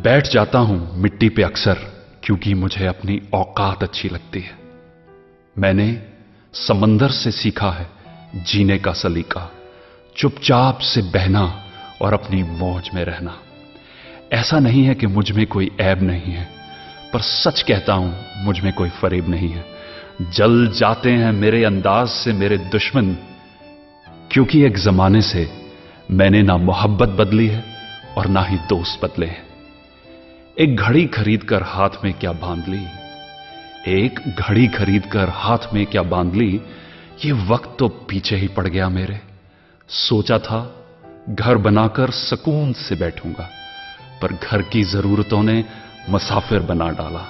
बैठ जाता हूँ मिट्टी पे अक्सर, क्योंकि मुझे अपनी औकात अच्छी लगती है। मैंने समंदर से सीखा है जीने का सलीका, चुपचाप से बहना और अपनी मौज में रहना। ऐसा नहीं है कि मुझमें कोई ऐब नहीं है, पर सच कहता हूँ, मुझमें कोई फरेब नहीं है। जल जाते हैं मेरे अंदाज से मेरे दुश्मन, क्योंकि एक जमाने से मैंने ना मोहब्बत बदली है और ना ही दोस्त बदले हैं। एक घड़ी खरीद कर हाथ में क्या बाँध ली? एक घड़ी खरीद कर हाथ में क्या बाँध ली? ये वक्त तो पीछे ही पड़ गया मेरे। सोचा था, घर बनाकर सुकून से बैठूँगा, पर घर की जरूरतों ने मुसाफिर बना डाला।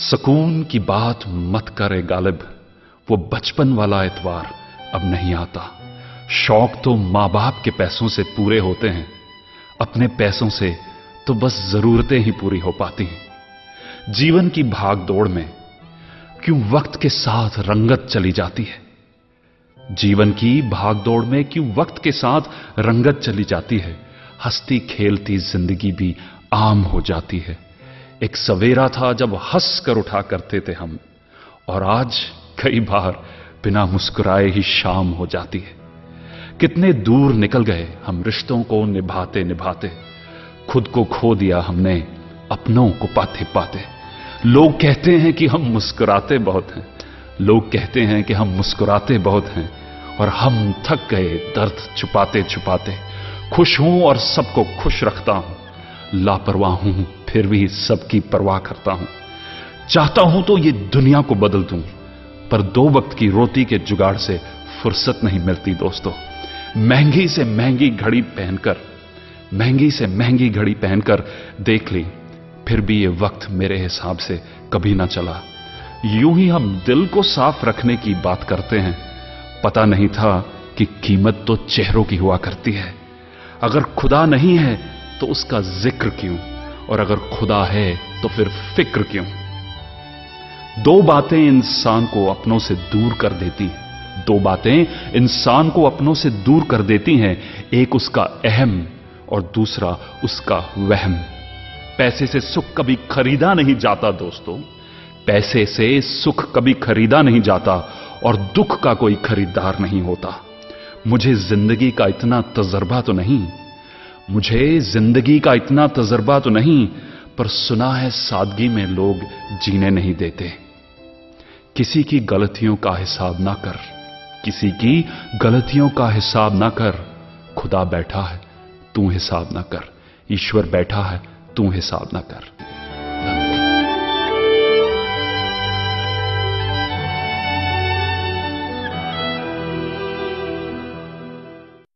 सुकून की बात मत करे गालिब, वो बचपन वाला एतवार अब नहीं आता। शौक तो माँ बाप के पैसों से पूरे होते हैं, अपने पैसों से तो बस जरूरतें ही पूरी हो पाती हैं। जीवन की भाग दौड़ में क्यों वक्त के साथ रंगत चली जाती है? जीवन की भाग दौड़ में क्यों वक्त के साथ रंगत चली जाती है? हंसती खेलती ज़िंदगी भी आम हो जाती है। एक सवेरा था जब हंस कर उठा करते थे हम, और आज कई बार बिना मुस्कुराए ही शाम हो जाती है। कितने दूर निकल गए हम रिश्तों को निभाते निभाते खुद को खो दिया हमने, अपनों को पाते पाते। लोग कहते हैं कि हम मुस्कुराते बहुत हैं। लोग कहते हैं कि हम मुस्कुराते बहुत हैं और हम थक गए, दर्द छुपाते छुपाते। खुश हूँ और सबको खुश रखता हूँ। लापरवाह हूँ, फिर भी सबकी परवाह करता हूँ। चाहता हूँ तो ये दुनिया को बदल दूँ, पर दो वक्त की रोटी के जुगाड़ से फुर्सत नहीं मिलती दोस्तों। महँगी से महँगी घड़ी पहनकर महँगी से महँगी घड़ी पहनकर देख ली। फिर भी ये वक्त मेरे हिसाब से कभी ना चला। यूँ ही हम दिल को साफ़ रखने की बात करते हैं। पता नहीं था कि कीमत तो चेहरों की हुआ करती है। अगर खुदा नहीं है तो उसका ज़िक्र क्यों? और अगर खुदा है तो फिर फ़िक्र क्यों? दो बातें इंसान को अपनों से दूर कर देती दो बातें इंसान को अपनों से दूर कर देती हैं। एक उसका अहम और दूसरा उसका वहम। पैसे से सुख कभी खरीदा नहीं जाता दोस्तों। पैसे से सुख कभी खरीदा नहीं जाता और दुख का कोई खरीदार नहीं होता। मुझे ज़िंदगी का इतना तजर्बा तो नहीं। मुझे ज़िंदगी का इतना तजर्बा तो नहीं, पर सुना है सादगी में लोग जीने नहीं देते। किसी की गलतियों का हिसाब ना कर। किसी की गलतियों का हिसाब ना कर। खुदा बैठा है। तू हिसाब ना कर। ईश्वर बैठा है तू हिसाब ना कर।